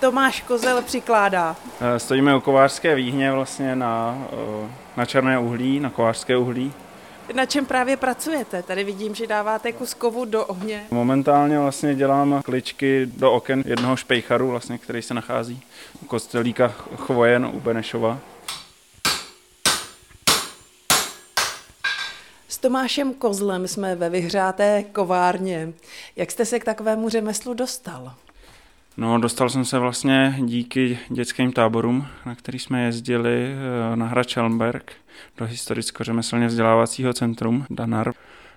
Tomáš Kozel přikládá? Eh, stojíme u kovářské výhně vlastně na, eh, na černé uhlí, na kovářské uhlí. Na čem právě pracujete? Tady vidím, že dáváte kus kovu do ohně. Momentálně vlastně dělám kličky do oken jednoho špejcharu, vlastně, který se nachází u kostelíka Chvojen u Benešova. S Tomášem Kozlem jsme ve vyhřáté kovárně. Jak jste se k takovému řemeslu dostal? No, dostal jsem se vlastně díky dětským táborům, na který jsme jezdili eh, na Hrad Schellenberg do historicko-řemeslně vzdělávacího centrum Danar.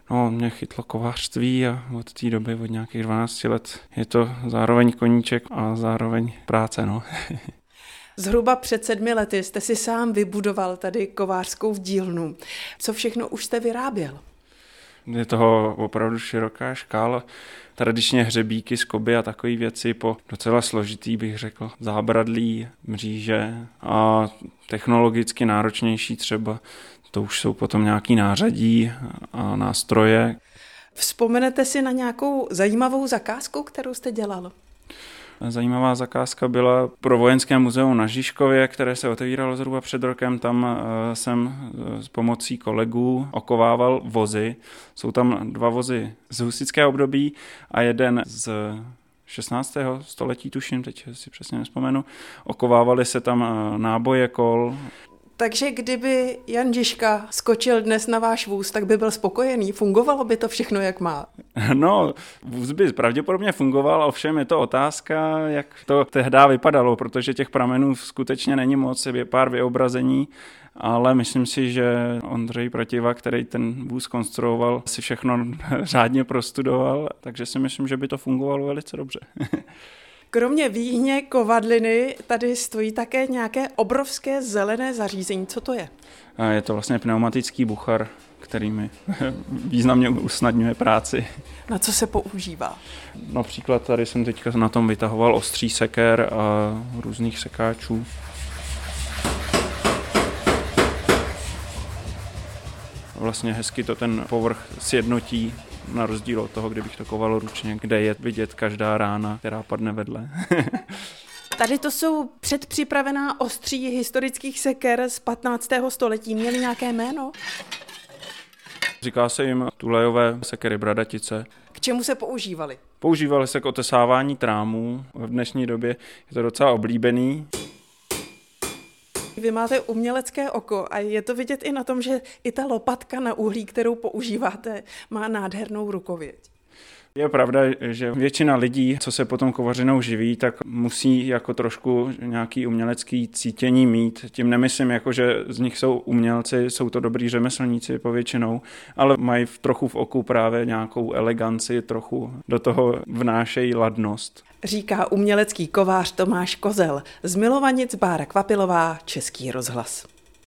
No, mě chytlo kovářství a od té doby, od nějakých 12 let, je to zároveň koníček a zároveň práce, no. Zhruba před sedmi lety jste si sám vybudoval tady kovářskou dílnu. Co všechno už jste vyráběl? Je toho opravdu široká škála. Tradičně hřebíky, skoby a takové věci po docela složitý, bych řekl, zábradlí, mříže a technologicky náročnější třeba. To už jsou potom nějaký nářadí a nástroje. Vzpomenete si na nějakou zajímavou zakázku, kterou jste dělal? Zajímavá zakázka byla pro vojenské muzeum na Žižkově, které se otevíralo zhruba před rokem. Tam eh, jsem eh, s pomocí kolegů okovával vozy. Jsou tam dva vozy z husického období a jeden z 16. století, tuším, teď si přesně nespomenu. Okovávaly se tam eh, náboje kol, takže kdyby Jan Žižka skočil dnes na váš vůz, tak by byl spokojený. Fungovalo by to všechno, jak má? No, vůz by pravděpodobně fungoval, ovšem je to otázka, jak to tehdy vypadalo, protože těch pramenů skutečně není moc, je pár vyobrazení, ale myslím si, že Ondřej Protiva, který ten vůz konstruoval, si všechno řádně prostudoval, takže si myslím, že by to fungovalo velice dobře. Kromě výhně kovadliny tady stojí také nějaké obrovské zelené zařízení. Co to je? Je to vlastně pneumatický buchar, který mi významně usnadňuje práci. Na co se používá? Například tady jsem teďka na tom vytahoval ostří seker a různých sekáčů. Vlastně hezky to ten povrch sjednotí na rozdíl od toho, kdybych to koval ručně, kde je vidět každá rána, která padne vedle. Tady to jsou předpřipravená ostří historických seker z 15. století. Měly nějaké jméno? Říká se jim tulejové sekery bradatice. K čemu se používaly? Používaly se k otesávání trámů. V dnešní době je to docela oblíbený. Vy máte umělecké oko a je to vidět i na tom, že i ta lopatka na uhlí, kterou používáte, má nádhernou rukověď. Je pravda, že většina lidí, co se potom kovařinou živí, tak musí jako trošku nějaký umělecký cítění mít. Tím nemyslím, jako že z nich jsou umělci, jsou to dobrý řemeslníci povětšinou, ale mají v trochu v oku právě nějakou eleganci, trochu do toho vnášejí ladnost. Říká umělecký kovář Tomáš Kozel z Milovanic Bára Kvapilová, Český rozhlas.